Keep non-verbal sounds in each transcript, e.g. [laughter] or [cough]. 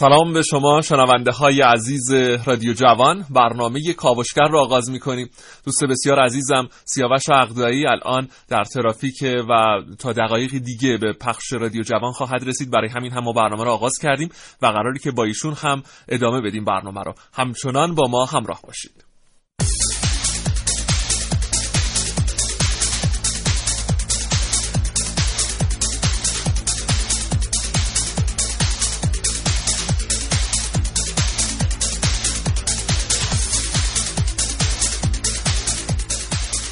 سلام به شما شنونده های عزیز رادیو جوان. برنامه کاوشگر را آغاز می کنیم دوست بسیار عزیزم سیاوش عقدایی الان در ترافیک و تا دقایقی دیگه به پخش رادیو جوان خواهد رسید. برای همین هم ما برنامه را آغاز کردیم و قراری که با ایشون هم ادامه بدیم برنامه را همچنان با ما همراه باشید.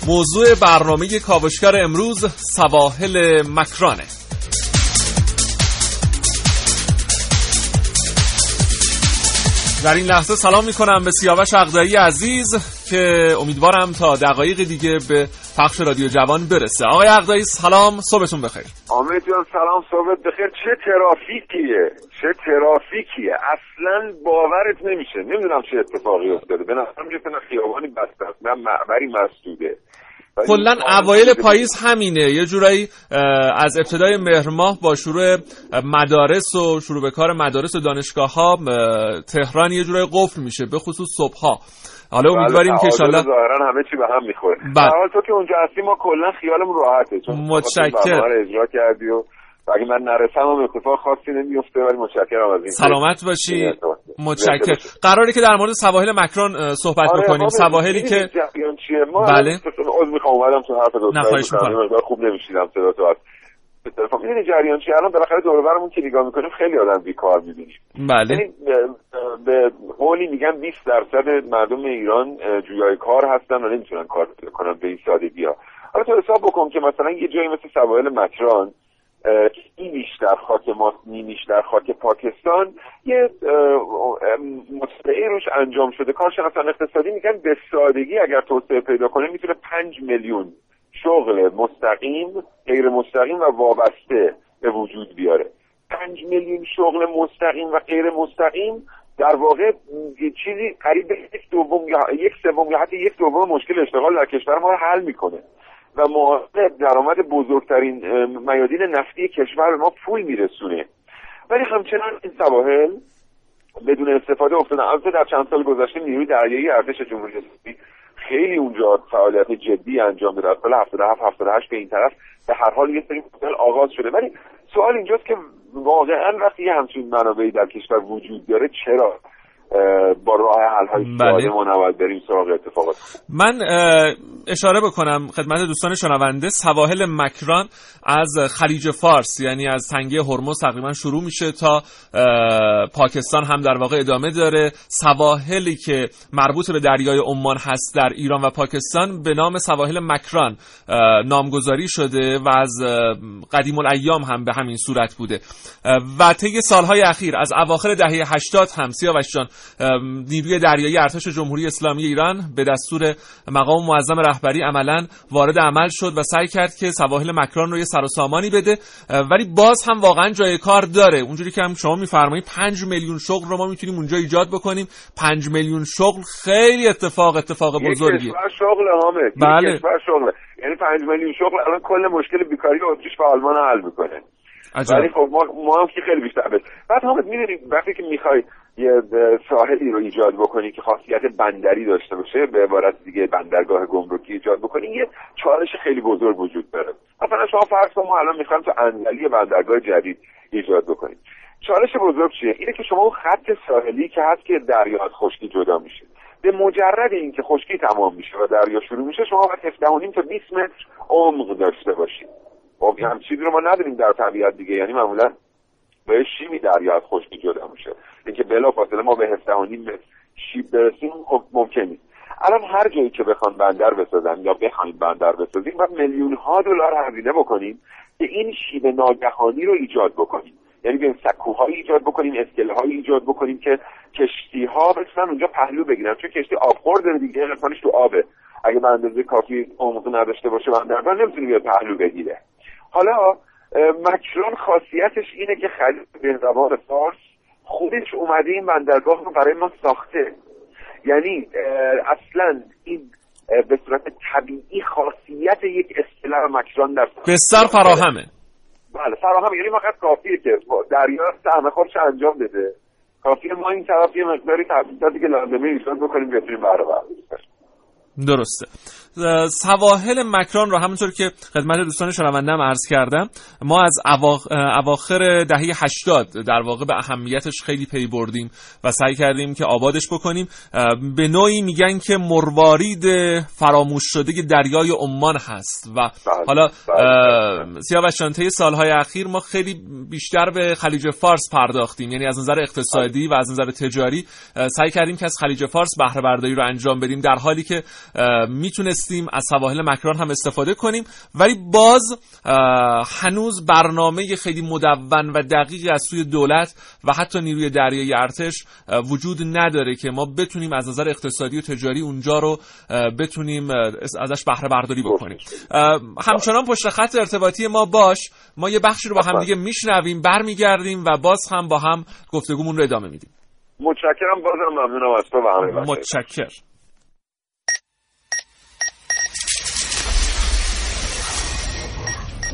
موضوع برنامه کاوشگر امروز سواحل مکرانه. در این لحظه سلام می کنم به سیاوش اقدایی عزیز که امیدوارم تا دقایق دیگه به پخش رادیو جوان برسه. آقای اقدایی سلام صبحتون بخیر. آمد جان سلام صبحت بخیر. چه ترافیکیه؟ چه ترافیکیه؟ اصلا باورت نمیشه. نمی‌دونم چه اتفاقی افتاده. به نظرم که خیابانی بسته نه معبری مسدوده کلا اوایل پاییز همینه. یه جورایی از ابتدای مهر ماه با شروع مدارس و شروع به کار مدارس و دانشگاه ها تهران یه جورایی قفل میشه به خصوص صبح ها حالا بله، امیدواریم که ان ظاهرا همه چی به هم می‌خوره. بله. حال تو که اونجا هستی ما کلا خیالمون راحته چون متشکرم. اجرا کردی و اگه من نرسم هم اتفاق خاصی نمیفته ولی متشکرم از این سلامت باشی. متشکرم. قراری که در مورد سواحل مکران صحبت آره بکنیم. سواحلی که چیه؟ ما بله. عذر می‌خوام. اومدم تو حرف دوستان. خوب نمیشیدم صدا تو از تلفن می‌دونی جریان چی الان بالاخره دور برمون که نگاه می‌کنیم خیلی آدم بیکار می‌بینیم. بله. یعنی به قولی میگن 20 درصد مردم ایران جویای کار هستن و نمی‌تونن کار کنن به این سادگی ها. حالا تو حساب بکن که مثلا یه جایی مثل سواحل مکران نیمیش در خاک ما نیمیش در خاک پاکستان. یه مطلعه روش انجام شده. کارشناسان اقتصادی میگن به سادگی اگر توسعه پیدا کنه می‌تونه پنج میلیون شغل مستقیم غیر مستقیم و وابسته به وجود بیاره. پنج میلیون شغل مستقیم و غیر مستقیم در واقع چیزی قریب یک دوم یا یک سوم یا حتی یک دوم مشکل اشتغال در کشور ما رو حل می‌کنه. و معادل درآمد بزرگترین میادین نفتی کشور به ما پول میرسونه. ولی همچنان این سواحل بدون استفاده افتادن البته در چند سال گذشته نیروی دریایی ارتش جمهوری اسلامی خیلی اونجا فعالیت جدی انجام داده از سال 77 78 به این طرف به هر حال یه سری آغاز شده. ولی سوال اینجاست که واقعا وقتی یه همچین منابعی در کشور وجود داره چرا؟ با راه حل های بله. ما نباید بریم سراغ اتفاقات. من اشاره بکنم خدمت دوستان شنونده سواحل مکران از خلیج فارس یعنی از تنگه هرمز تقریبا شروع میشه تا پاکستان هم در واقع ادامه داره. سواحلی که مربوط به دریای عمان هست در ایران و پاکستان به نام سواحل مکران نامگذاری شده و از قدیم الایام هم به همین صورت بوده. و طی سالهای اخیر از اواخر دهه 80 هم سیاوش جان نیروی دریایی ارتش جمهوری اسلامی ایران به دستور مقام معظم رهبری عملا وارد عمل شد و سعی کرد که سواحل مکران رو یه سر و سامانی بده. ولی باز هم واقعا جای کار داره. اونجوری که هم شما میفرمایید 5 میلیون شغل رو ما می‌تونیم اونجا ایجاد بکنیم. 5 میلیون شغل خیلی اتفاق اتفاق بزرگی شغل حامد بله. شغل. یعنی 5 میلیون شغل الان کل مشکل بیکاری اتریش و آلمان حل می‌کنه. ولی خب ما, ما هم که خیلی بیشتر بده بعد حامد می‌دونی وقتی که می‌خوای یه ساحلی رو ایجاد بکنی که خاصیت بندری داشته باشه به عبارت دیگه بندرگاه گمرکی ایجاد بکنی یه چالش خیلی بزرگ وجود داره. مثلا شما فرض کن ما الان می‌خوایم تو انزلی بندرگاه جدید ایجاد بکنیم. چالش بزرگ چیه؟ اینه که شما اون خط ساحلی که هست که دریا از خشکی جدا میشه. به مجرد اینکه خشکی تمام میشه و دریا شروع میشه شما باید 17 تا 20 متر عمق داشته باشید. خب هم چیزی رو ما نداریم در طبیعت دیگه. یعنی معمولا به شیمی دریا از خشکی جدا میشه. اینکه بلا فاصله ما به 17 متر شیب برسیم خب ممکن نیست الان هر جایی که بخوان بندر بسازن یا بخوایم بندر بسازیم و میلیون ها دلار هزینه بکنیم که این شیب ناگهانی رو ایجاد بکنیم. یعنی بیایم سکوهایی ایجاد بکنیم اسکله ایجاد بکنیم که کشتی ها بتونن اونجا پهلو بگیرن. چون کشتی آبخور داره دیگه قسمتش تو آبه. اگه به اندازه کافی عمق نداشته باشه بندرگاه نمی‌تونه بیاد پهلو بگیره. حالا مکران خاصیتش اینه که خلیج به زبان فارس خودش اومده این بندرگاه رو برای ما ساخته. یعنی اصلا این به صورت طبیعی خاصیت یک اصطلاح مکران در بستر فراهمه. بله فراهم یعنی فقط کافیه که دریا سهم خودش انجام بده. کافیه ما این طرف یه مقداری تحصیلاتی که لازمه ایجاد بکنیم بتونیم بهره درسته. سواحل مکران رو همونطور که خدمت دوستان شنوندم عرض کردم ما از اواخر دهه 80 در واقع به اهمیتش خیلی پی بردیم و سعی کردیم که آبادش بکنیم به نوعی میگن که مروارید فراموش شده دریای عمان هست و بله، حالا بله. سیاوشان طی سالهای اخیر ما خیلی بیشتر به خلیج فارس پرداختیم یعنی از نظر اقتصادی و از نظر تجاری سعی کردیم که از خلیج فارس بهره برداری رو انجام بدیم در حالی که می‌تونستیم از سواحل مکران هم استفاده کنیم. ولی باز هنوز برنامه خیلی مدون و دقیقی از سوی دولت و حتی نیروی دریایی ارتش وجود نداره که ما بتونیم از نظر اقتصادی و تجاری اونجا رو بتونیم ازش بهره برداری بکنیم. همچنان پشت خط ارتباطی ما باش. ما یه بخشی رو با هم دیگه میشنویم برمیگردیم و باز هم با هم گفتگومون رو ادامه میدیم. متشکرم بازم ممنونم از تو و همه متشکر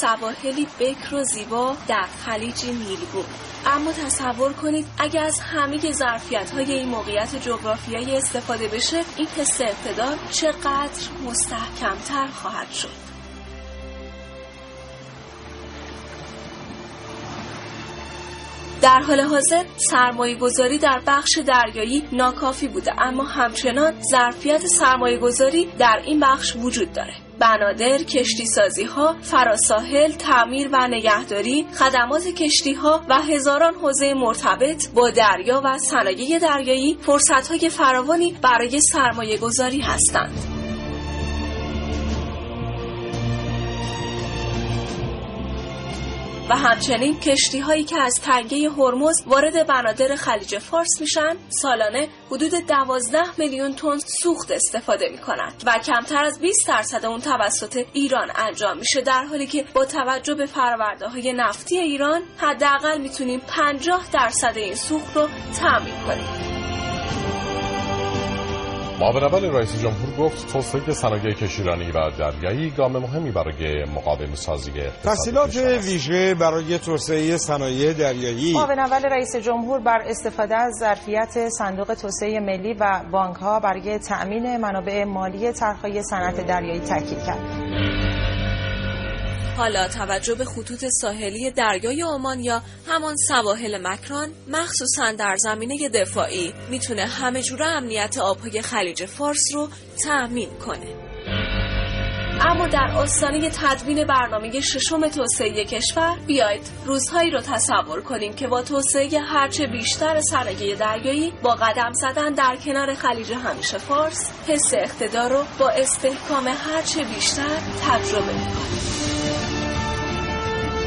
سواحلی بکر و زیبا در خلیج نیلگون اما تصور کنید اگر از همه ظرفیت های این موقعیت جغرافیایی استفاده بشه این حس اقتدار چقدر مستحکمتر خواهد شد. در حال حاضر سرمایه گذاری در بخش دریایی ناکافی بوده اما همچنان ظرفیت سرمایه گذاری در این بخش وجود داره بنادر، کشتی سازی ها، فراساحل، تعمیر و نگهداری، خدمات کشتی ها و هزاران حوزه مرتبط با دریا و صنایع دریایی فرصت های فراوانی برای سرمایه گذاری هستند. و همچنین کشتی هایی که از تنگه هرمز وارد بنادر خلیج فارس میشن سالانه حدود 12 میلیون تن سوخت استفاده می‌کنند و کمتر از 20 درصد اون توسط ایران انجام میشه در حالی که با توجه به فرورده های نفتی ایران حداقل می‌تونیم 50 درصد این سوخت رو تامین کنیم. معاون اول رئیس جمهور گفت توسعه صنایع کشیرانی و دریایی گام مهمی برای مقاوم سازی تحصیلات ویژه برای توسعه صنایع دریایی. معاون اول رئیس جمهور بر استفاده از ظرفیت صندوق توسعه ملی و بانک ها برای تأمین منابع مالی طرحهای صنعت دریایی تاکید کرد. حالا توجه به خطوط ساحلی دریای عمان یا همان سواحل مکران مخصوصا در زمینه دفاعی می‌تونه همه جوره امنیت آبهای خلیج فارس رو تأمین کنه. اما در آستانه تدوین برنامه ششم توسعه کشور بیایید روزهایی رو تصور کنیم که با توسعه هرچه بیشتر صنایع دریایی با قدم زدن در کنار خلیج همیشه فارس حس اقتدار رو با استحکام هرچه بیشتر تجربه می‌کنیم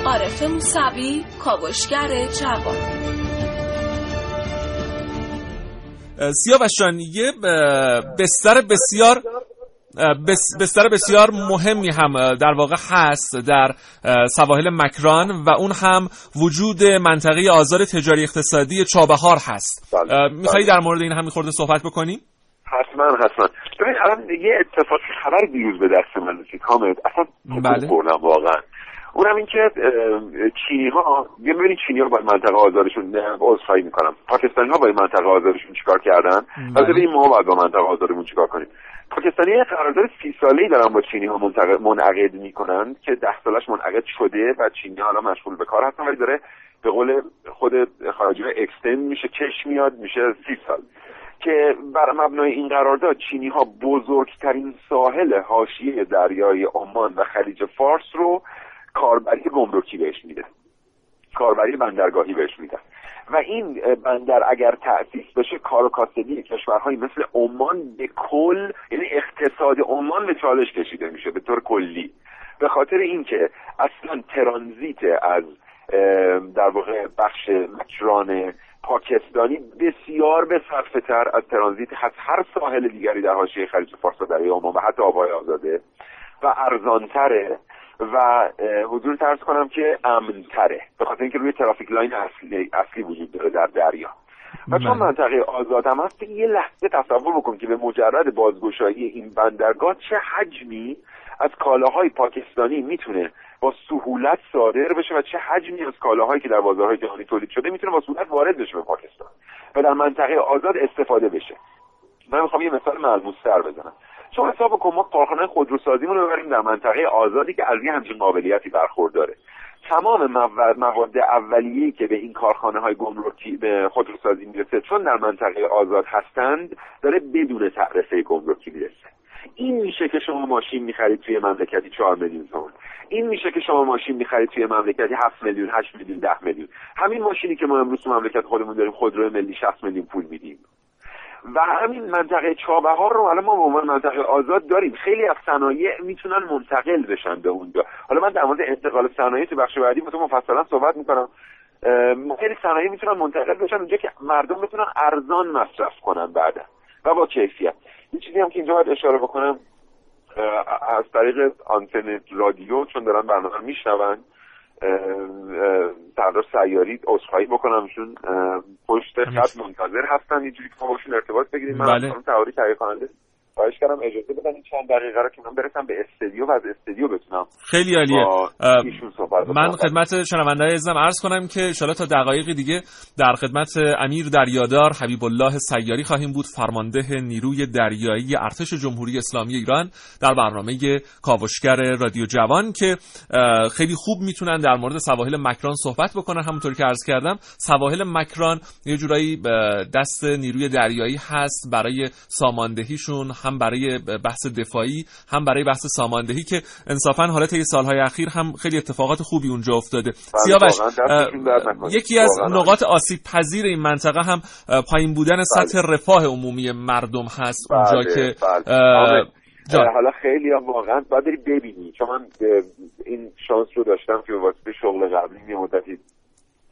عارف موسوی کاوشگر جوان سیاوشان یه بستر بسیار بستر بسیار مهمی هم در واقع هست در سواحل مکران و اون هم وجود منطقه آزار تجاری اقتصادی چابهار هست بله. میخوایی در مورد این هم خورده صحبت بکنیم؟ حتما حتما ببین الان یه اتفاق خبر دیروز به دست من رسید حامد اصلا بله. واقعا اونم این که چینی ها ببینید چینی ها با منطقه آزادشون عذرخواهی می‌کنم پاکستانی ها با این منطقه آزادشون چیکار کردن؟ بله. این ما باید با منطقه آزادمون چیکار کنیم. پاکستانی قرارداد سی ساله ای دارن با چینی ها منعقد می‌کنن که ده سالش منعقد شده و چینی حالا مشغول به کار هستن ولی داره به قول خود خارجی اکستند میشه چش میاد میشه سی سال. که بر مبنای این قرارداد چینی ها بزرگترین ساحل حاشیه دریای عمان و خلیج فارس رو کاربری گمرکی بهش میده. کاربری بندرگاهی بهش میدن و این بندر اگر تأسیس بشه کار و کاسبی کشورهایی مثل عمان به کل یعنی اقتصاد عمان به چالش کشیده میشه به طور کلی. به خاطر اینکه اصلا ترانزیت از در واقع بخش مکران پاکستانی بسیار به تر از ترانزیت از هر ساحل دیگری در حاشیه خلیج فارس و دریای عمان و حتی آبهای آزاده و ارزانتره. و حضور ترس کنم که امنتره. به خاطر اینکه روی ترافیک لاین اصلی, اصلی وجود داره در دریا. و چون بله. منطقه آزاد هم هست یه لحظه تصور بکن که به مجرد بازگشایی این بندرگاه چه حجمی از کالاهای پاکستانی می‌تونه با سهولت صادر بشه و چه حجمی از کالاهایی که در بازارهای جهانی تولید شده می‌تونه با سهولت وارد بشه به پاکستان و در منطقه آزاد استفاده بشه. من می‌خوام یه مثال ملموستر بزنم. شما حساب کن ما کارخانه خودروسازیمون رو ببریم در منطقه آزادی که از یه همچین قابلیتی برخورداره. تمام مواد اولیه‌ای که به این کارخانه های گمرکی به خودروسازی می‌رسه چون در منطقه آزاد هستند داره بدون تعرفه گمرکی می‌رسه. این میشه که شما ماشین می‌خرید توی مملکتی 4 میلیون تومان این میشه که شما ماشین می‌خرید توی مملکتی 7 میلیون 8 میلیون 10 میلیون. همین ماشینی که ما امروز تو مملکت خودمون داریم خودرو ملی 60 میلیون پول میدیم. و همین منطقه چابهار رو حالا ما به عنوان منطقه آزاد داریم. خیلی از صنایع می‌تونن منتقل بشن به اونجا. حالا من در مورد انتقال صنایع تو بخش بعدی تو مفصلا صحبت می‌کنم. خیلی صنایع می‌تونن منتقل بشن اونجا که مردم بتونن ارزان مصرف کنن بعدا و با کیفیت. این چیزی هم که اینجا باید اشاره بکنم از طریق آنتن رادیو چون دارن برنامه میشنون. سردار سیاری عذرخواهی بکنم چون پشت خط منتظر هستن اینجوری که ما باشون ارتباط بگیریم. من بله. تهیه کننده خواهش کردم اجازه بدن این چند دقیقه رو که من برسم به استودیو و از استودیو بتونم خیلی عالیه. من خدمت شنونده عزیزم عرض کنم که ان تا دقایق دیگه در خدمت امیر دریادار حبیب الله سیاری خواهیم بود فرمانده نیروی دریایی ارتش جمهوری اسلامی ایران در برنامه کاوشگر رادیو جوان که خیلی خوب می‌تونن در مورد سواحل مکران صحبت بکنن. همونطور که عرض کردم سواحل مکران یه جورایی دست نیروی دریایی هست برای ساماندهیشون هم برای بحث دفاعی هم برای بحث ساماندهی که انصافا حالت یه سالهای اخیر هم خیلی اتفاقات خوبی اونجا افتاده. بله، سیاوش یکی از نقاط آسیب پذیر این منطقه هم پایین بودن سطح بله. رفاه عمومی مردم هست اونجا بله، که حالا خیلی واقعا باید بری ببینی چون من این شانس رو داشتم که به واسطه شغل قبلی یه مدتی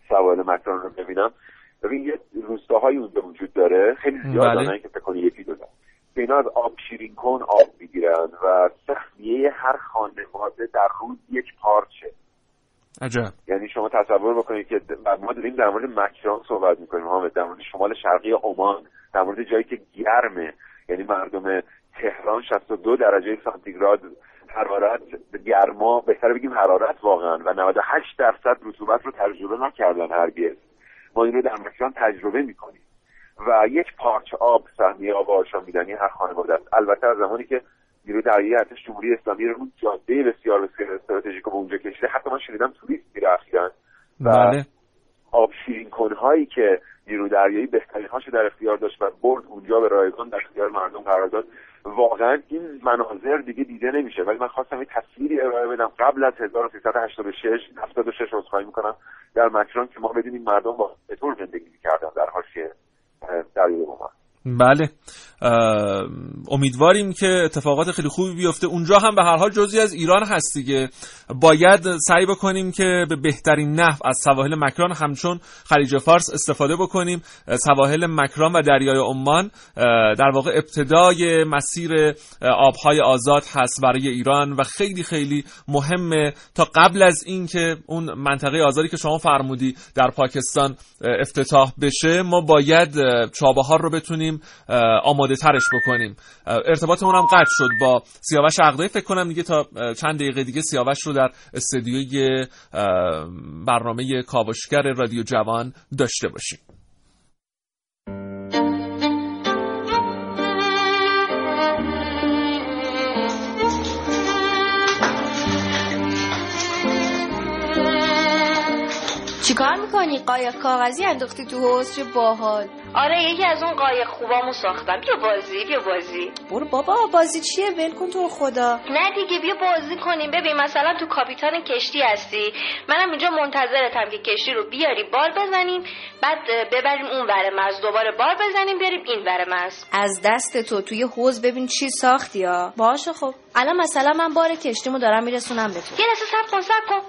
سوال مکران رو ببینم. ببین یه روستاهای اونجا وجود داره. خیلی زیاد. که فکر یکی دو اینا از آب شیرین کن آب می‌گیرن و سخمیه هر خانواده در روز یک پارچه. عجب. یعنی شما تصور بکنید که ما داریم در مورد مکران صحبت می‌کنیم حامد. در مورد شمال شرقی عمان در مورد جایی که گرمه. یعنی مردم تهران 62 درجه سانتیگراد حرارت گرما بهتر بگیم حرارت واقعا و 98 درصد رطوبت رو تجربه نکردن هرگز. ما این رو در مکران تجربه می‌کنیم. و یک پارچ آب سهمیه آب آشامیدنی هر خانواده است. البته از زمانی که نیروی دریایی ارتش جمهوری اسلامی رو جاده بسیار بسیار استراتژیک به اونجا کشیده حتی من شنیدم توریست میره اخیرا. و بله. آب شیرین کنهایی که نیروی دریایی بهترین هاشو در اختیار داشت و برد اونجا به رایگان در اختیار مردم قرار داد. واقعا این مناظر دیگه دیده نمیشه. ولی من خواستم این تصویری ارائه بدم. قبل از 1386 76 عذرخواهی می‌کنم. در مکران که ما بدونیم مردم با طور زندگی می‌کردن در حاشیه. دریای بله. امیدواریم که اتفاقات خیلی خوبی بیفته. اونجا هم به هر حال جزی از ایران هست دیگه. باید سعی بکنیم که به بهترین نحو از سواحل مکران همچون خلیج فارس استفاده بکنیم. سواحل مکران و دریای عمان در واقع ابتدای مسیر آبهای آزاد هست برای ایران و خیلی خیلی مهمه. تا قبل از اینکه اون منطقه آزادی که شما فرمودی در پاکستان افتتاح بشه ما باید چابهار رو بتونیم آماده ترش بکنیم. ارتباطمون هم قطع شد با سیاوش عقدایی فکر کنم دیگه تا چند دقیقه دیگه سیاوش رو در استدیوی برنامه کاوشگر رادیو جوان داشته باشیم. چیکار می‌کنی؟ قایق کاغذی انداختی تو حوض چه باحال. آره یکی از اون قایق خوبامو ساختم. بیا بازی بیا بازی. برو بابا بازی چیه؟ ول کن تو خدا. نه دیگه بیا بازی کنیم. ببین مثلا تو کاپیتان کشتی هستی. منم اینجا منتظرتم که کشتی رو بیاری بال بزنیم. بعد ببریم اون ور مرز دوباره بال بزنیم بیاریم این ور مرز از دست تو توی حوز ببین چی ساختی ها باشه خب. الان مثلا من بار کشتیمو دارم میرسونم به تو. یه لحظه صبر کن صبر کن.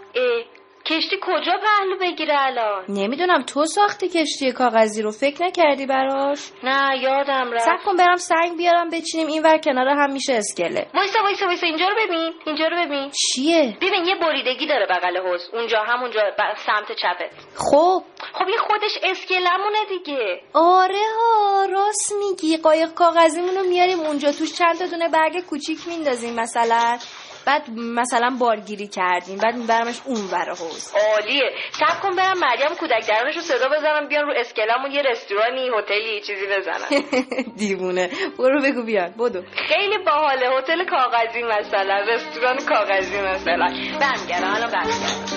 کشتی کجا پهلو بگیره الان؟ نمی‌دونم تو ساختی کشتی کاغذی رو. فکر نکردی براش؟ نه یادم رفت. سب کن برم سنگ بیارم بچینیم. این ور کنار هم میشه اسکله. وایسا وایسا وایسا. اینجا رو ببین. اینجا رو ببین. چیه؟ ببین یه بریدگی داره بغل حوض. اونجا همونجا سمت چپت. خب. خب این خودش اسکلمونه دیگه. آره ها راست میگی. قایق کاغذیمونو میاریم اونجا. توش چند تا دونه برگ کوچیک میندازیم مثلا. بعد مثلا بارگیری کردیم بعد میبرمش اون ور حوز عالیه. سب کن برم مریم کودک درانش رو صدا بزنم بیان رو اسکلمون یه رستورانی هتلی چیزی بزنم. [laughs] دیوونه. برو بگو بیان. بدو. خیلی باحاله. هتل کاغذی مثلا رستوران کاغذی مثلا. برمیگردم الان برمیگردم.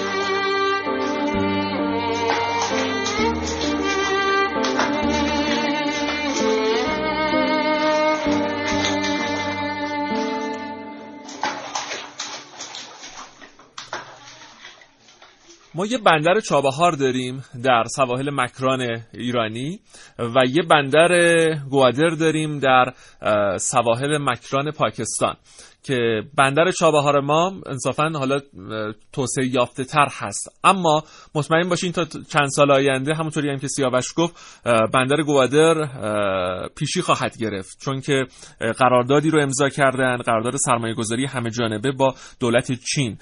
ما یه بندر چابهار داریم در سواحل مکران ایرانی و یه بندر گوادر داریم در سواحل مکران پاکستان. که بندر چابهار ما انصافا حالا توسعه یافته تر هست. اما مطمئن باشین تا چند سال آینده همونطوری هم که سیاوش گفت بندر گوادر پیشی خواهد گرفت. چون که قراردادی رو امضا کردن قرارداد سرمایه گذاری همه جانبه با دولت چین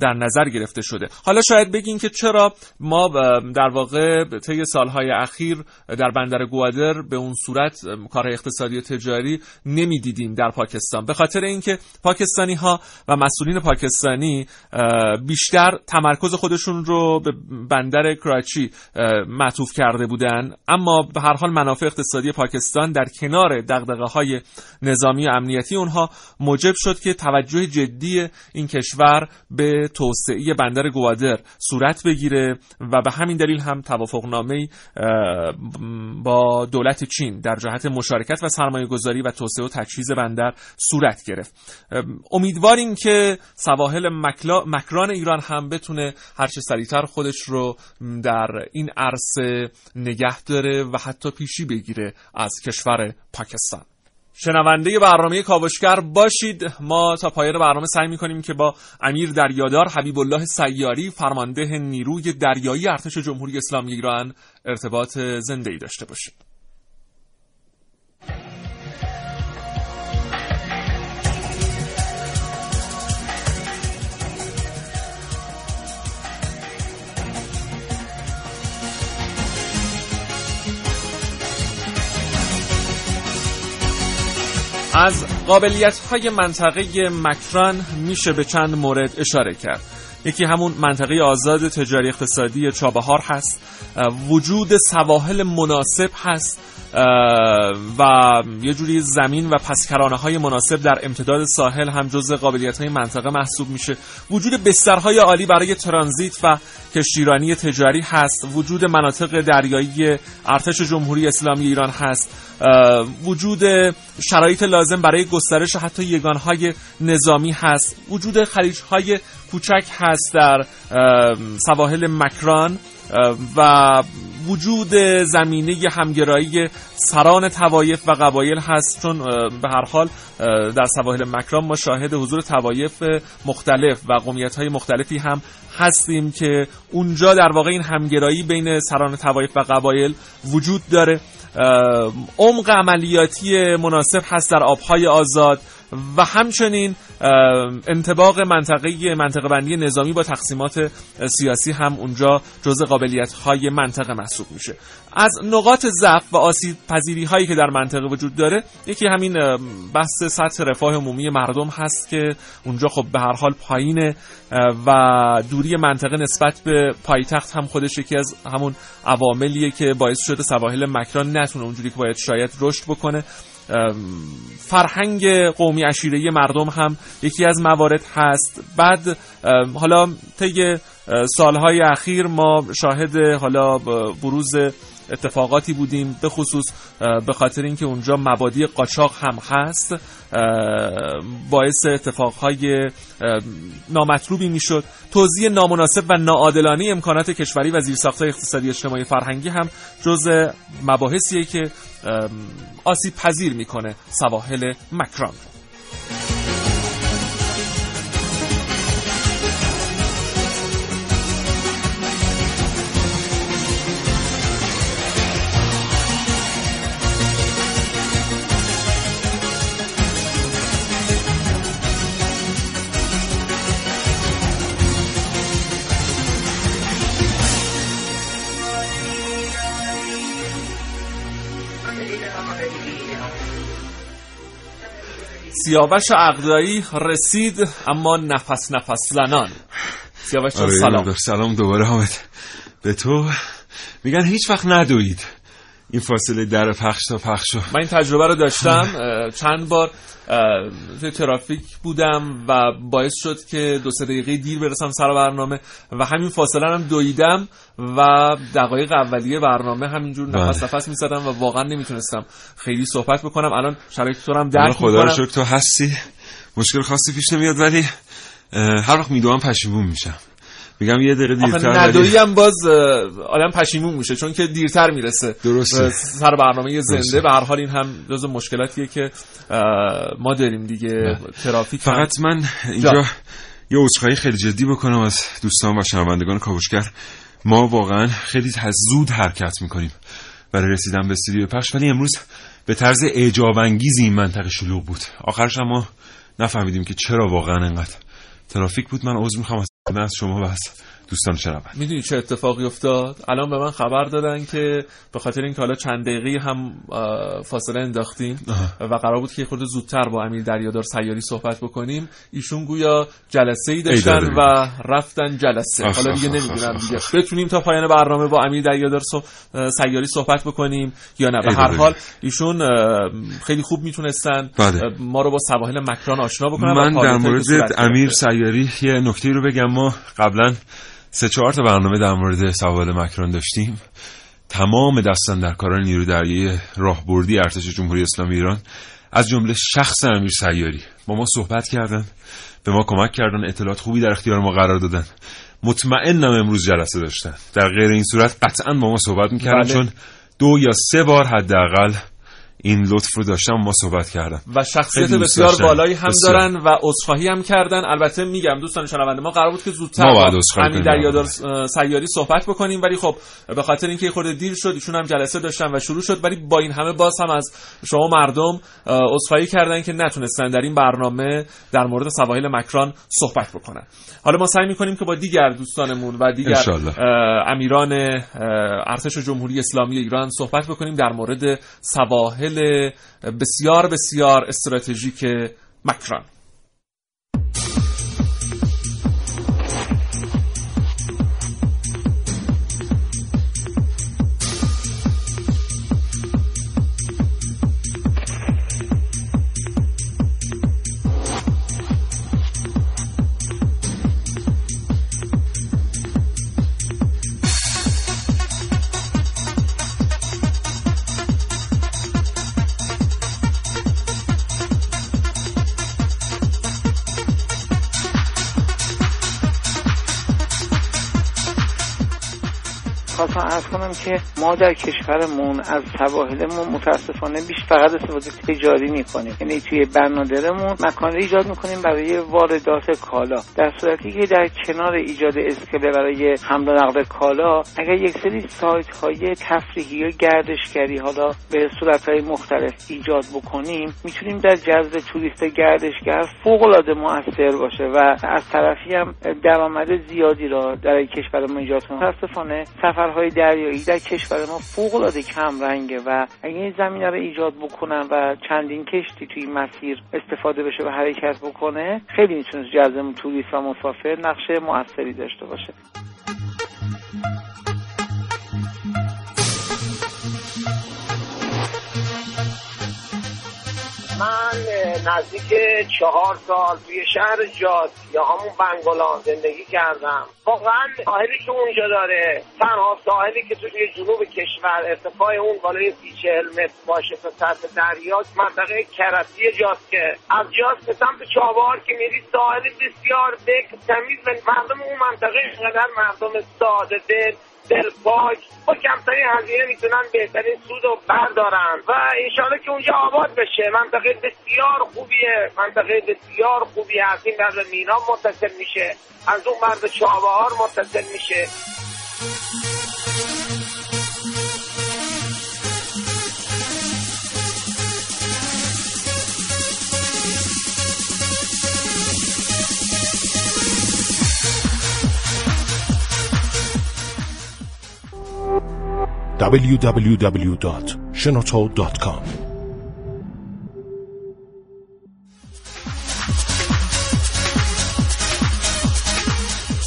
در نظر گرفته شده. حالا شاید بگین که چرا ما در واقع طی سالهای اخیر در بندر گوادر به اون صورت کار اقتصادی و تجاری نمی‌دیدیم در پاکستان. به خاطر اینکه پاکستانی ها و مسئولین پاکستانی بیشتر تمرکز خودشون رو به بندر کراچی معطوف کرده بودن. اما به هر حال منافع اقتصادی پاکستان در کنار دغدغه های نظامی و امنیتی اونها موجب شد که توجه جدی این کشور به توسعه بندر گوادر صورت بگیره و به همین دلیل هم توافقنامه با دولت چین در جهت مشارکت و سرمایه گذاری و توسعه و تجهیز بندر صورت گرفت. امیدواریم که سواحل مکران ایران هم بتونه هرچه سریعتر خودش رو در این عرصه نگه داره و حتی پیشی بگیره از کشور پاکستان. شنونده برنامه کاوشگر باشید. ما تا پایان برنامه سعی می‌کنیم که با امیر دریادار حبیب الله سیاری فرمانده نیروی دریایی ارتش جمهوری اسلامی ایران ارتباط زنده ای داشته باشیم. از قابلیت های منطقه مکران میشه به چند مورد اشاره کرد. یکی همون منطقه آزاد تجاری اقتصادی چابهار هست. وجود سواحل مناسب هست و یه جوری زمین و پسکرانه های مناسب در امتداد ساحل هم جز قابلیت های منطقه محسوب میشه. وجود بسترهای عالی برای ترانزیت و کشتیرانی تجاری هست. وجود مناطق دریایی ارتش جمهوری اسلامی ایران هست. وجود شرایط لازم برای گسترش حتی یگانهای نظامی هست. وجود خلیج های کوچک هست در سواحل مکران و وجود زمینه همگرایی سران توایف و قبایل هست چون به هر حال در سواحل مکران ما شاهد حضور توایف مختلف و قومیت های مختلفی هم هستیم که اونجا در واقع این همگرایی بین سران توایف و قبایل وجود داره. عمق عملیاتی مناسب هست در آبهای آزاد. و همچنین انتباق منطقه منطقه بندی نظامی با تقسیمات سیاسی هم اونجا جزء قابلیت های منطقه محسوب میشه. از نقاط ضعف و آسیب پذیری هایی که در منطقه وجود داره یکی همین بحث سطح رفاه عمومی مردم هست که اونجا خب به هر حال پایینه و دوری منطقه نسبت به پایتخت هم خودش یکی از همون عواملیه که باعث شده سواحل مکران نتونه اونجوری که باید شاید رشد بکنه. فرهنگ قومی عشیره مردم هم یکی از موارد هست. بعد حالا طی سالهای اخیر ما شاهد حالا بروز اتفاقاتی بودیم به خصوص به خاطر اینکه اونجا مبادی قاچاق هم هست باعث اتفاقهای نامطلوبی می‌شد. توزیع نامناسب و ناعادلانه امکانات کشوری و زیرساختهای اقتصادی اجتماعی فرهنگی هم جز مباحثیه که آسیب پذیر می‌کنه سواحل مکران. سیاوش عقدایی رسید اما نفس نفس زنان. سیاوش آره، سلام. سلام دوباره حامد به تو. میگن هیچ وقت ندوید. این فاصله در پخش تا پخش من این تجربه رو داشتم چند بار توی ترافیک بودم و باعث شد که دو سه دقیقه دیر برسم سر برنامه و همین فاصله هم دویدم و دقایق اولیه برنامه همینجور نفس بله. نفس می‌زدم و واقعا نمی‌تونستم خیلی صحبت بکنم. الان شرایط تو هم درک خدا رو شکر تو هستی. مشکل خاصی پیش نمیاد ولی هر وقت میدوام پشیمون میشم. میگم یه دقیقه دیرتر ندویی هم باز آدم پشیمون میشه چون که دیرتر می‌رسه. درسته. سر برنامه زنده. به هر حال این هم جز مشکلاتیه که ما داریم دیگه ترافیک فقط من اینجا یه عذرخواهی خیلی جدی بکنم از دوستان و شنوندگان کاوشگر. ما واقعا خیلی زود حرکت می‌کنیم برای رسیدن به استودیو پخش ولی امروز به طرز اعجاب انگیزی این منطقه شلوغ بود. آخرش ما نفهمیدیم که چرا واقعا انقدر ترافیک بود. من عذر می‌خوام nás, čom vás دوستان شنوند می‌دونی چه اتفاقی افتاد؟ الان به من خبر دادن که به خاطر اینکه حالا چند دقیقه هم فاصله انداختیم و قرار بود که خود زودتر با امیر دریادار سیاری صحبت بکنیم ایشون گویا جلسه ای داشتن و رفتن جلسه. حالا دیگه نمی‌دونم دیگه. بتونیم تا پایان برنامه با امیر دریادار سیاری صحبت بکنیم یا نه؟ به هر حال ایشون خیلی خوب می‌تونستن بله. ما رو با سواحل مکران آشنا بکنن من در مورد امیر سیاری یه نکته رو بگم. ما قبلا سه چهار تا برنامه در مورد سوال مکران داشتیم. تمام دستن در کاران نیرو دریایی راهبردی ارتش جمهوری اسلامی ایران. از جمله شخص امیر سیاری. با ما صحبت کردن به ما کمک کردن اطلاعات خوبی در اختیار ما قرار دادن. مطمئنم امروز جلسه داشتن. در غیر این صورت قطعا با ما صحبت می‌کردن بله. چون دو یا سه بار حداقل این لطف رو داشتم ما صحبت کردم. و شخصیت بسیار بالایی هم دارن و عذرخواهی هم کردن. البته میگم دوستان شنونده ما قرار بود که زودتر با همین دریادار سیاری صحبت بکنیم ولی خب به خاطر اینکه خورده دیر شد ایشون هم جلسه داشتن و شروع شد ولی با این همه باز هم از شما مردم عذرخواهی کردن که نتونستن در این برنامه در مورد سواحل مکران صحبت بکنن. حالا ما سعی می‌کنیم که با دیگر دوستانمون و دیگر امیران ارتش جمهوری اسلامی ایران صحبت بکنیم در مورد سواحل بسیار بسیار استراتژیک مکران. ارز کنم که ما در کشورمون از سواحلمون متاسفانه بیش فقط استفاده تجاری می‌کنیم. یعنی توی بنادرمون مکان ایجاد می‌کنیم برای واردات کالا. در صورتی که در کنار ایجاد اسکله برای حمل و نقل کالا اگر یک سری سایت های تفریحی یا گردشگری حالا به صورت های مختلف ایجاد بکنیم می‌تونیم در جذب توریست گردشگر فوق العاده موثر باشه و از طرفی هم درآمد زیادی را در کشورمون ایجاد کنیم. متاسفانه سفرهای دریایی در کشور ما فوق العاده کم رنگه و اگه این زمینه رو ایجاد بکنن و چندین کشتی توی مسیر استفاده بشه و حرکت بکنه خیلی می‌تونه جذب توریست و مسافر نقشه موثری داشته باشه. من نزدیک چهار سال توی شهر جاد یا همون بنگلان زندگی کردم. واقعا ساحلی که اونجا داره تنها ساحلی که توی جنوب کشور ارتفاع اون بالای سی چهل متر باشه تا سطح دریا منطقه کرتی جاست که. از جاز به سمت چابهار که میری ساحل بسیار بک تمیز و مردم اون منطقه اینقدر مردم ساده دل دلپاک با کمترین هزینه می‌تونن بهترین سود رو بردارن. و انشاءالله که اونجا آباد بشه. منطقه بسیار خوبیه. منطقه بسیار خوبیه. از این برد مینا متصل میشه. از اون برد چابهار متصل میشه. www.shenoto.com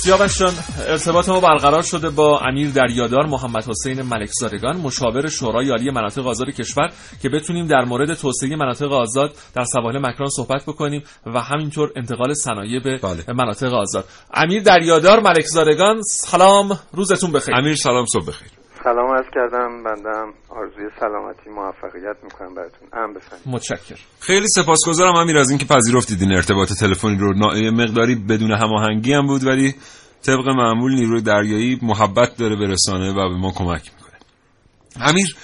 سیاوش ارتباط ما برقرار شده با امیر دریادار محمد حسین ملکزادگان مشاور شورای عالی مناطق آزاد کشور که بتونیم در مورد توسعه مناطق آزاد در سواحل مکران صحبت بکنیم و همینطور انتقال صنایع به بله. مناطق آزاد. امیر دریادار ملکزادگان سلام روزتون بخیر. امیر سلام صبح بخیر. سلام عرض کردم بندم آرزوی سلامتی موفقیت می‌کنم براتون. ام بفرمایید. متشکرم. خیلی سپاسگزارم امیر از اینکه پذیرفتید این ارتباط تلفنی رو. نا- مقداری بدون هماهنگی هم بود ولی طبق معمول نیروی دریایی محبت داره به رسانه و به ما کمک می‌کنه. امیر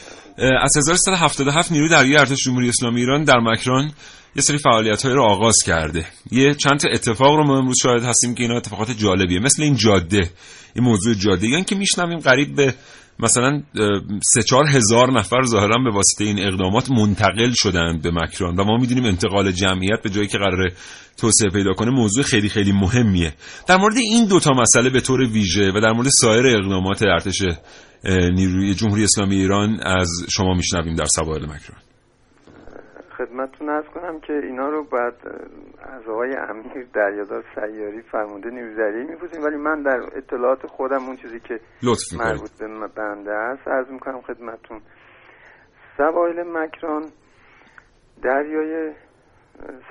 از 1377 نیروی دریایی ارتش جمهوری اسلامی ایران در مکران یه سری فعالیت رو آغاز کرده. یه چند اتفاق رو ما امروز شاهد هستیم که اینا اتفاقات جالبیه. مثل این جاده این موضوع جاده. یعنی که میشنویم قریب به مثلا سه چهار هزار نفر ظاهرا به واسطه این اقدامات منتقل شدند به مکران و ما می‌دونیم انتقال جمعیت به جایی که قرار توسعه پیدا کنه موضوع خیلی خیلی مهمیه. در مورد این دوتا مسئله به طور ویژه و در مورد سایر اقدامات ارتش نیروی جمهوری اسلامی ایران از شما میشنویم در سواحل مکران. خدمتتون ارز کنم که اینا رو بعد از آقای امیر دریادار سیاری فرمانده نیروی دریایی می‌پرسیم ولی من در اطلاعات خودم اون چیزی که. مربوط به بنده است عرض می‌کنم خدمتتون سواحل مکران دریای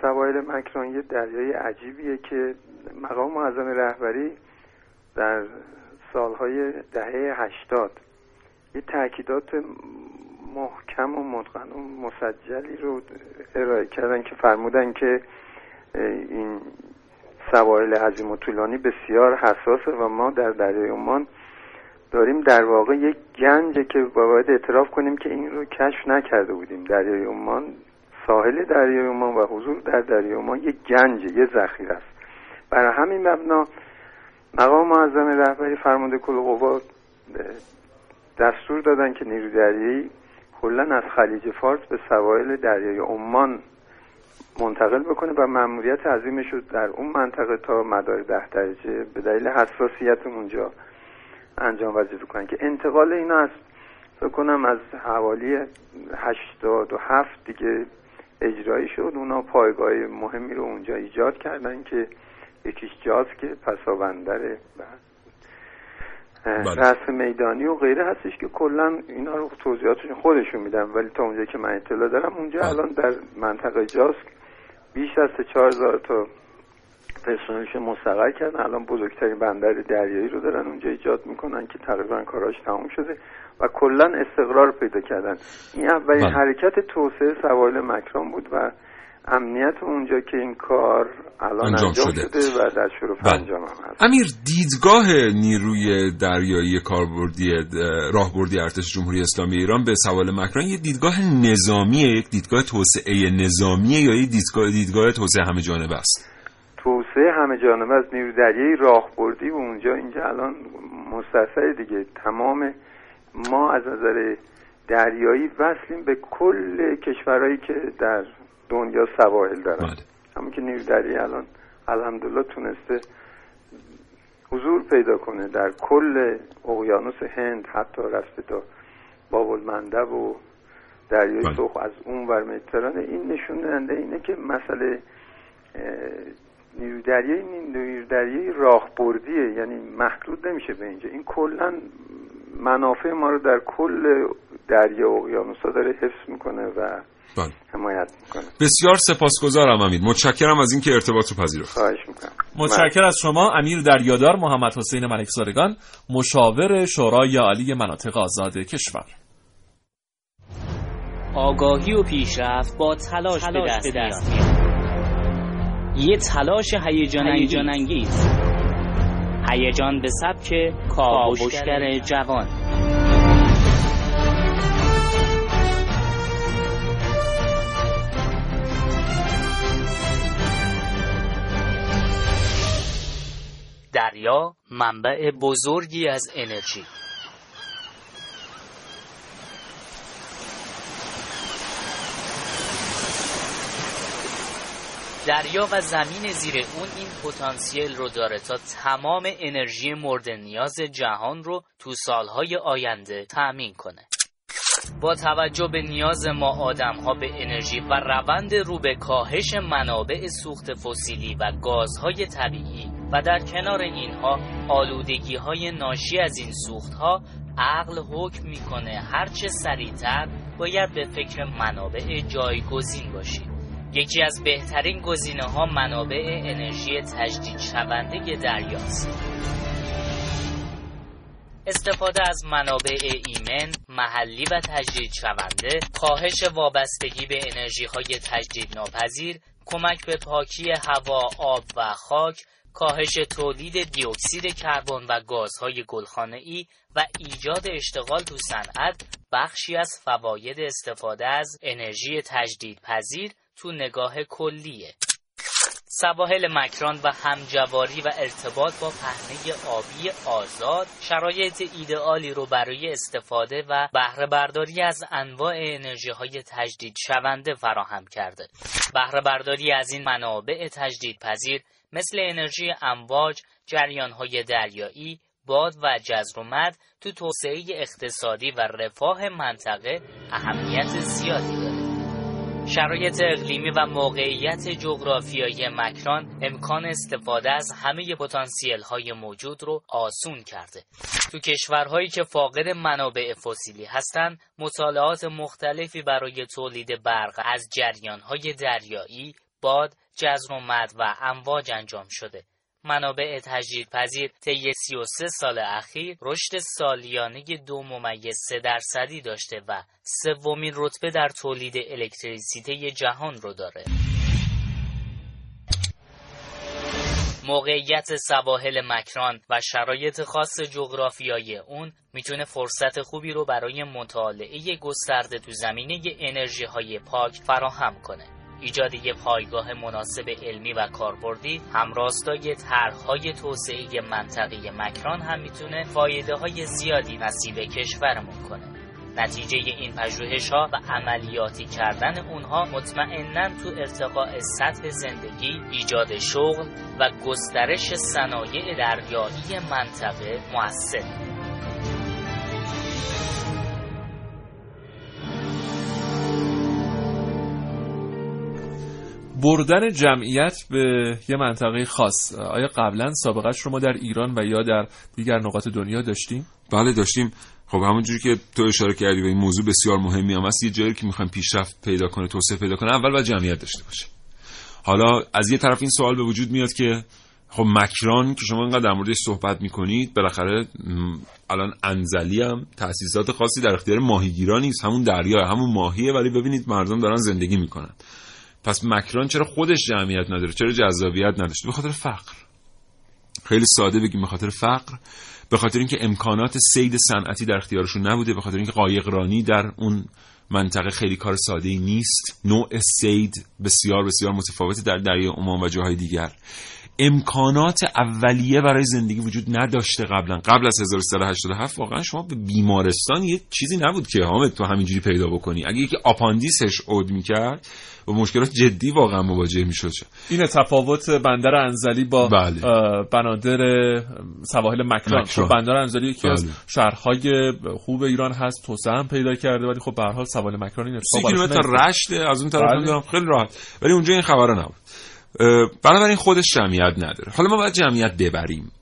سواحل مکران یه دریای عجیبیه که مقام معظم رهبری در سالهای دهه هشتاد یه تاکیدات محکم و متقن و مسجلی رو ارائه کردن که فرمودن که این سواحل عظیم و طولانی بسیار حساسه و ما در دریای عمان داریم در واقع یک گنجه که باید اعتراف کنیم که این رو کشف نکرده بودیم. دریای عمان ساحل دریای عمان و حضور در دریای عمان یک گنجه یه ذخیره است. برای همین مبنا مقام معظم رهبری فرمانده کل قوا دستور دادن که نیروی دریایی کلا از خلیج فارس به سواحل دریای عمان منتقل بکنه و مأموریت عظیمش رو در اون منطقه تا مدار ده درجه به دلیل حساسیت اونجا انجام وظیفه کنن که انتقال اینا از فکر کنم از حوالی 87 دیگه اجرایی شد. اونا پایگاه مهمی رو اونجا ایجاد کردن که یکیش جاز که پسابندره بله. رأس میدانی و غیره هستش که کلا اینا رو توضیحاتشون خودشون میدن ولی تا اونجا که من اطلاع دارم اونجا بله. الان در منطقه جاز بیش از 4000 تا پرسنلش مستقر کردن الان بزرگترین بندر دریایی رو دارن اونجا ایجاد می‌کنن که تقریبا کاراش تموم شده و کلا استقرار پیدا کردن این اولین بله. حرکت توسعه سواحل مکران بود و امنیت اونجا که این کار الان انجام انجام, شده. شده. و در شروع بله. انجام هم هست امیر دیدگاه نیروی دریایی کاربردی اه، راهبردی ارتش جمهوری اسلامی ایران به سوال مکران یه دیدگاه نظامیه یک دیدگاه توسعه نظامیه یا یک دیدگاه دیدگاه توسعه همه جانبه است توسعه همه جانبه از نیروی دریایی راهبردی و اونجا اینجا الان مستثر دیگه تمام ما از نظر دریایی وصلیم به کل کشورهایی که در دنیا سواحل دارن بله. همون که نیروی دریایی الان الحمدلله تونسته حضور پیدا کنه در کل اقیانوس هند حتی رفته تا باب المندب و دریای بله. سرخ از اون ور مدیترانه این نشون دهنده اینه که مسئله اه، نیروی دریایی نیروی دریایی راهبردیه یعنی محدود نمیشه به اینجا این کلا منافع ما رو در کل دریا و اقیانوسا داره حفظ می‌کنه و بله. حمایت می‌کنه بسیار سپاسگزارم امیر. متشکرم از اینکه ارتباط رو پذیرفت. خواهش می‌کنم. متشکر از شما امیر دریادار محمد حسین ملکزادگان مشاور شورای عالی مناطق آزاد کشور. آگاهی و پیشرفت با تلاش, تلاش به دست میاد. یه تلاش هیجان انگیز. هیجان به سبک کاوشگر جوان. دریا منبع بزرگی از انرژی. دریا و زمین زیر اون این پتانسیل رو داره تا تمام انرژی مورد نیاز جهان رو تو سالهای آینده تأمین کنه. با توجه به نیاز ما آدم ها به انرژی و روند رو به کاهش منابع سوخت فسیلی و گازهای طبیعی و در کنار اینها آلودگی های ناشی از این سوخت ها عقل حکم می‌کنه هرچه سریعتر باید به فکر منابع جایگزین باشیم یکی از بهترین گزینه ها منابع انرژی تجدید شونده دریاست. استفاده از منابع ایمن، محلی و تجدید شونده، کاهش وابستگی به انرژی های تجدید ناپذیر، کمک به پاکی هوا، آب و خاک، کاهش تولید دیوکسید کربن و گازهای گلخانه‌ای و ایجاد اشتغال تو صنعت بخشی از فواید استفاده از انرژی تجدیدپذیر تو نگاه کلیه سواحل مکران و همجواری و ارتباط با پهنه آبی آزاد شرایط ایدئالی رو برای استفاده و بهره برداری از انواع انرژی های تجدید شونده فراهم کرده. بهره برداری از این منابع تجدید پذیر مثل انرژی امواج، جریان های دریایی، باد و جزرومد تو توسعه اقتصادی و رفاه منطقه اهمیت زیادی داره. شرایط اقلیمی و موقعیت جغرافیایی مکران امکان استفاده از همه پتانسیل های موجود رو آسون کرده. تو کشورهایی که فاقد منابع فسیلی هستند، مطالعات مختلفی برای تولید برق از جریان های دریایی، باد، جزر و مد و امواج انجام شده. منابع تجدیدپذیر طی 33 سال اخیر رشد سالیانه دو ممیز سه درصدی داشته و سومین رتبه در تولید الکتریسیته جهان رو داره. موقعیت سواحل مکران و شرایط خاص جغرافیایی اون می‌تونه فرصت خوبی رو برای مطالعه گسترده تو زمینه انرژی های پاک فراهم کنه. ایجاد یک پایگاه مناسب علمی و کاربردی همراستای طرحهای توسعه منطقه مکران هم می‌تونه فایده های زیادی نصیب کشورمون کنه. نتیجه این پژوهش ها و عملیاتی کردن اونها مطمئنا تو ارتقاء سطح زندگی ایجاد شغل و گسترش صنایع دریایی منطقه موثر. بردن جمعیت به یه منطقه خاص. آیا قبلا سابقش رو ما در ایران و یا در دیگر نقاط دنیا داشتیم؟ بله داشتیم. خب همونجوری که تو اشاره کردی به این موضوع بسیار مهمی هم هست یه جایی که می‌خوایم پیشرفت پیدا کنه توسعه پیدا کنه اول باید جمعیت داشته باشه. حالا از یه طرف این سوال به وجود میاد که خب مکران که شما اینقدر در موردش صحبت می‌کنید بالاخره الان انزلی هم تاسیسات خاصی در اختیار ماهیگیران نیست. همون دریا همون ماهیه ولی ببینید مردم دارن زندگی می‌کنن. پس مکران چرا خودش جمعیت نداره؟ چرا جذابیت نداشته به خاطر فقر. خیلی ساده بگیم به خاطر فقر. به خاطر اینکه امکانات سید صنعتی در اختیارشون نبوده به خاطر اینکه قایقرانی در اون منطقه خیلی کار ساده ای نیست. نوع سید بسیار بسیار متفاوت در دریای عمان و جاهای دیگر. امکانات اولیه برای زندگی وجود نداشته قبلا قبل از 1387 واقعا شما به بیمارستان یه چیزی نبود که حامد تو همینجوری پیدا بکنی اگه یکی آپاندیسش عود می‌کرد و مشکلات جدی واقعا مواجه می‌شد این تفاوت بندر انزلی با بله. بنادر سواحل مکران, مکران. بندر انزلی یکی بله. از شهرهای خوب ایران هست توسعه هم پیدا کرده ولی خب به هر حال سواحل مکران این اتفاق رشته از اون طرف بله. خیلی راحت ولی اونجا این خبره نبود بنابراین خودش جمعیت نداره. حالا ما باید جمعیت ببریم.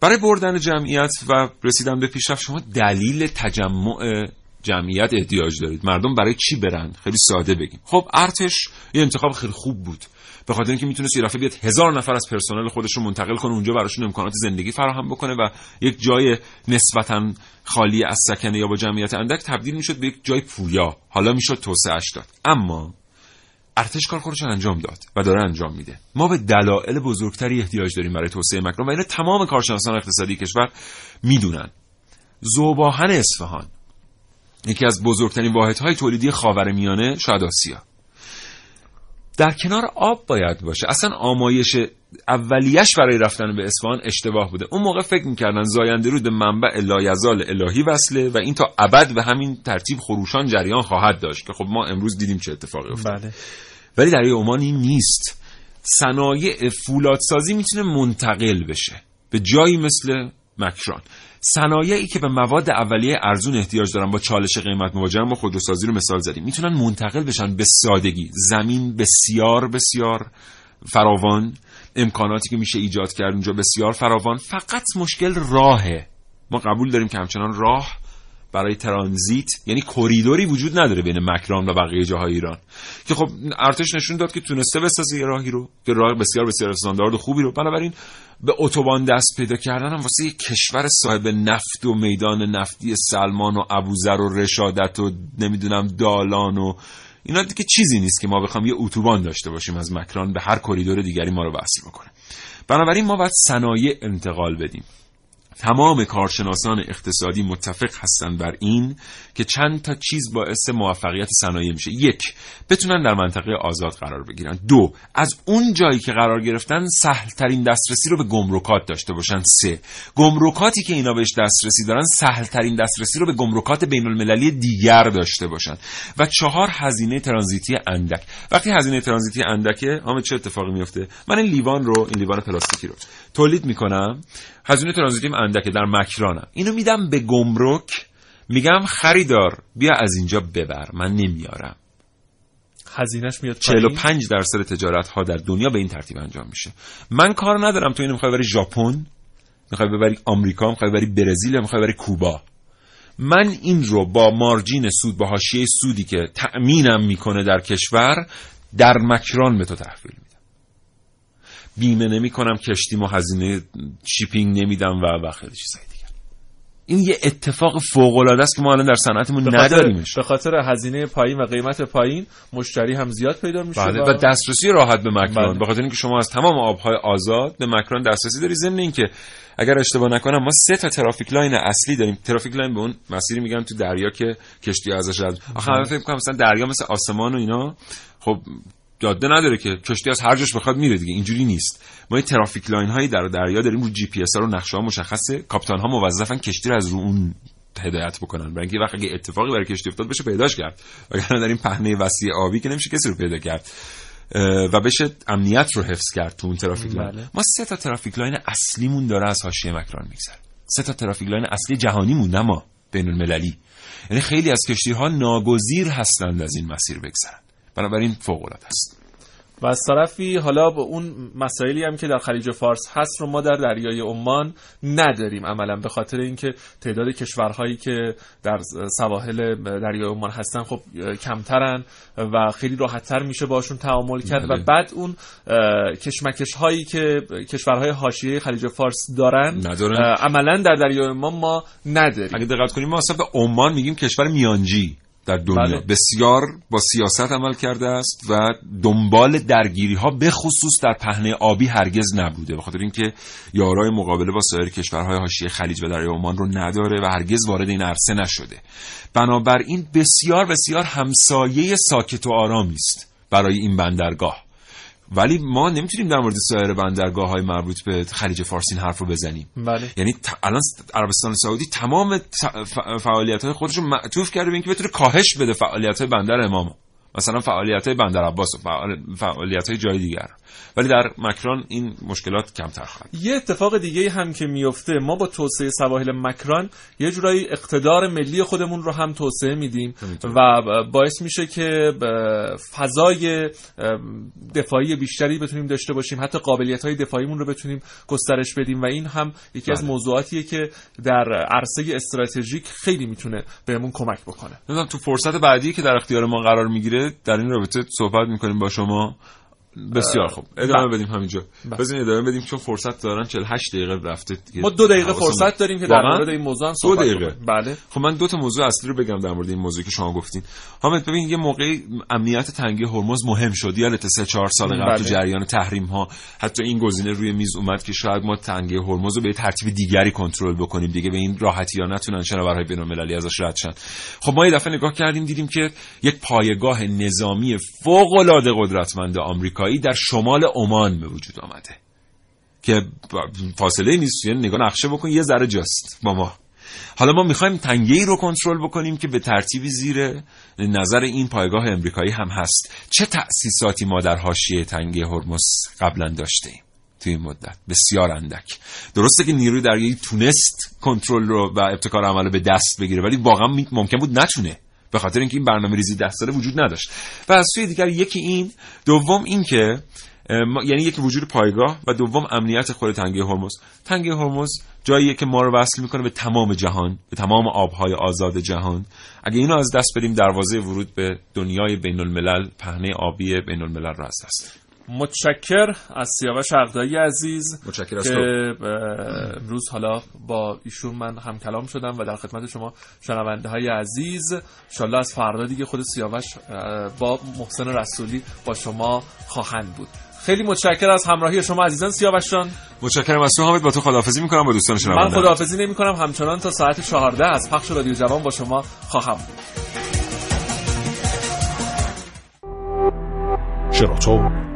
برای بردن جمعیت و رسیدن به پیشرفت شما دلیل تجمع جمعیت احتیاج دارید. مردم برای چی برن؟ خیلی ساده بگیم. خب ارتش یه انتخاب خیلی خوب بود. به خاطر اینکه می‌تونست یه بیاد هزار نفر از پرسنل خودش رو منتقل کنه اونجا براشون امکانات زندگی فراهم بکنه و یک جای نسبتا خالی از سکنه یا با جمعیت اندک تبدیل می‌شد به یک جای پویا. حالا می‌شد توسعهش داد. اما ارتش کار خودش انجام داد و داره انجام میده. ما به دلایل بزرگتری احتیاج داریم برای توسعه مکران و اینو تمام کارشناسان اقتصادی کشور می‌دونن. زوباهن اصفهان یکی از بزرگترین واحدهای تولیدی خاورمیانه شاید در کنار آب باید باشه. اصلا آمایش اولیش برای رفتن به اصفهان اشتباه بوده. اون موقع فکر می‌کردن زاینده رود به منبع لایزال الهی وصله و این تا ابد به همین ترتیب خروشان جریان خواهد داشت که خب ما امروز دیدیم چه اتفاقی افتاد. بله. ولی در عمان این نیست. صنایع فولادسازی می‌تونه منتقل بشه. به جایی مثل مکران. صنایعی که به مواد اولیه ارزون احتیاج دارن با چالش قیمت مواجهن ما خودروسازی رو مثال زدیم. می‌تونن منتقل بشن به سادگی. زمین بسیار بسیار فراوان. امکاناتی که میشه ایجاد کرد اونجا بسیار فراوان. فقط مشکل راهه. ما قبول داریم که همچنان راه برای ترانزیت یعنی کریدوری وجود نداره بین مکران و بقیه جاهای ایران. که خب ارتش نشون داد که تونسته بسازه راهی رو که راه بسیار بسیار استاندارد و خوبی رو. بنابراین به اتوبان دست پیدا کردن هم واسه یک کشور صاحب نفت و میدان نفتی سلمان و ابوذر و رشادت و نمی‌دونم دالان و اینا دیگه چیزی نیست که ما بخوام یه اتوبان داشته باشیم از مکران. به هر کریدور دیگری ما رو وصل بکنه. بنابراین ما باید صنایع انتقال بدیم. تمام کارشناسان اقتصادی متفق هستند بر این که چند تا چیز باعث موفقیت صنایع میشه. یک بتونن در منطقه آزاد قرار بگیرن. دو از اون جایی که قرار گرفتن سهل ترین دسترسی رو به گمرکات داشته باشن. سه گمرکاتی که اینا بهش دسترسی دارن سهل ترین دسترسی رو به گمرکات بین المللی دیگر داشته باشن. و چهار هزینه ترانزیتی اندک. وقتی هزینه ترانزیتی اندکه همه چه اتفاقی میفته؟ من این لیوان رو این لیوان پلاستیکی رو تولید می‌کنم. هزینه ترانزیتیم اندکه در مکرانم. اینو میدم به گمرک. میگم خریدار بیا از اینجا ببر من نمیارم. هزینهش میاد 45 درصد تجارت ها در دنیا به این ترتیب انجام میشه. من کار ندارم تو اینو می‌خوای بری ژاپن می‌خوای ببری آمریکا می‌خوای بری برزیل می‌خوای بری کوبا. من این رو با مارجین سود با حاشیه سودی که تأمینم می‌کنه در کشور در مکران به تو تحویل میدم. بیمه نمی کنم کشتیم و هزینه شیپینگ نمیدم و و خیلی چیزای دیگه. این یه اتفاق فوق العاده است که ما الان در صنعتمون نداریمش به خاطر هزینه پایین و قیمت پایین مشتری هم زیاد پیدا میشه بله و دسترسی راحت به مکران بله. به خاطر اینکه شما از تمام آبهای آزاد به مکران دسترسی داری ضمن اینکه اگر اشتباه نکنم ما سه تا traffic line اصلی داریم. traffic line به اون مسیری میگن تو دریا که کشتی ازش رد آخه من فکر کنم مثلا دریا مثل آسمان و اینا خب جاده نداره که کشتی از هر جاش بخواد میره دیگه. اینجوری نیست. ما این traffic line هایی در دریا داریم. رو جی پی اس ها رو نقشه ها مشخصه. کاپیتان ها موظفن کشتی رو از رو اون هدایت بکنن. برای اینکه وقت اگه اتفاقی برای کشتی افتاد بشه پیداش کرد. وگرنه در این پهنه وسیع آبی که نمیشه کسی رو پیدا کرد. و بشه امنیت رو حفظ کرد تو اون traffic line. بله. ما سه تا traffic line اصلیمون داره از حاشیه مکران میگذره. سه تا traffic line اصلی جهانیمون نه ما بین المللی یعنی خیلی از کشتی ها ناگزیر هستند از این مسیر بگذرن. بنابراین فوق العاده است و از طرفی حالا با اون مسائلی هم که در خلیج فارس هست رو ما در دریای عمان نداریم عملا به خاطر اینکه تعداد کشورهایی که در سواحل دریای عمان هستن خب کمترن و خیلی راحتتر میشه باشون تعامل کرد بله. و بعد اون کشمکش هایی که کشورهای حاشیه خلیج فارس دارن ندارن. عملا در دریای عمان ما نداریم اگه دقت کنیم ما اصلا به عمان میگیم کشور میانجی در دنیا. بله. بسیار با سیاست عمل کرده است و دنبال درگیری ها به خصوص در پهنه آبی هرگز نبوده به خاطر اینکه یارای مقابله با سایر کشورهای حاشیه خلیج و دریای عمان رو نداره و هرگز وارد این عرصه نشده. بنابراین بسیار بسیار همسایه ساکت و آرامی است برای این بندرگاه. ولی ما نمی‌تونیم در مورد سایر بندرگاه های مربوط به خلیج فارس این حرف رو بزنیم. بله. یعنی ت... الان عربستان سعودی تمام فعالیت های خودش رو معطوف کرده به اینکه بتونه کاهش بده فعالیت های بندر امام مثلا فعالیت های بندر عباس و فعال... فعالیت های جای دیگر ولی در مکران این مشکلات کمتر خواهد یه اتفاق دیگه هم که میفته ما با توسعه سواحل مکران یه جورایی اقتدار ملی خودمون رو هم توسعه میدیم و باعث میشه که فضای دفاعی بیشتری بتونیم داشته باشیم حتی قابلیت های دفاعیمون رو بتونیم گسترش بدیم و این هم یکی از بله. موضوعاتیه که در عرصه استراتژیک خیلی می‌تونه بهمون کمک بکنه. نمی‌دونم تو فرصت بعدی که در اختیار ما قرار می‌گیره در این رابطه صحبت می‌کنیم با شما. بسیار خوب ادامه بله. بدیم همینجا بله. بزنین ادامه بدیم چون فرصت دارن 48 دقیقه رفته دیگه ما دو دقیقه فرصت داریم که در؟ مورد این موضوع هم دو صحبت دقیقه بکنیم. بله خب من دو تا موضوع اصلی رو بگم در مورد این موضوعی که شما گفتین حامد ببین یه موقعی امنیت تنگه هرمز مهم شد یادت سه چهار سال قبل بله. تو جریان تحریم ها حتی این گزینه روی میز اومد که شاید ما تنگه هرمز رو به ترتیب دیگری کنترل بکنیم دیگه به این راحتی ها نتونن شناورهای بین‌المللی ازش رد شن خب ما یه دفعه نگاه کردیم دیدیم که یک پایگاه نظامی فوق العاده قدرتمند آمریکایی در شمال عمان به وجود آمده. که فاصله نیست یعنی نگاه نقشه بکن یه ذره جاست با ما. حالا ما می‌خوایم ای رو کنترل بکنیم که به ترتیبی زیر نظر این پایگاه امریکایی هم هست. چه تأسیساتی ما در حاشیه تنگه هرمز قبلا داشتیم توی این مدت. بسیار اندک. درسته که نیروی دریایی تونست کنترل رو و ابتکار عمل رو به دست بگیره ولی واقعا ممکن بود نتونه. به خاطر اینکه این برنامه ریزی دست داره وجود نداشت. و از سوی دیگر یکی این دوم این که یعنی یک وجود پایگاه و دوم امنیت خود تنگه هرمز. تنگه هرمز جاییه که ما رو وصل می‌کنه به تمام جهان به تمام آبهای آزاد جهان. اگه اینو از دست بدیم دروازه ورود به دنیای بین الملل پهنه آبی بین الملل رو از دست. متشکر از سیاوش عقدایی عزیز متشکر از که امروز حالا با ایشون من هم کلام شدم و در خدمت شما شنونده های عزیز. انشالله از فردا دیگه خود سیاوش با محسن رسولی با شما خواهند بود. خیلی متشکر از همراهی شما عزیزان سیاوش جان. متشکرم از تو حامد. با تو خداحافظی می‌کنم با دوستان من شنونده. خداحافظی نمی کنم همچنان تا ساعت 14 از پخش رادیو جوان با شما خواهم بود.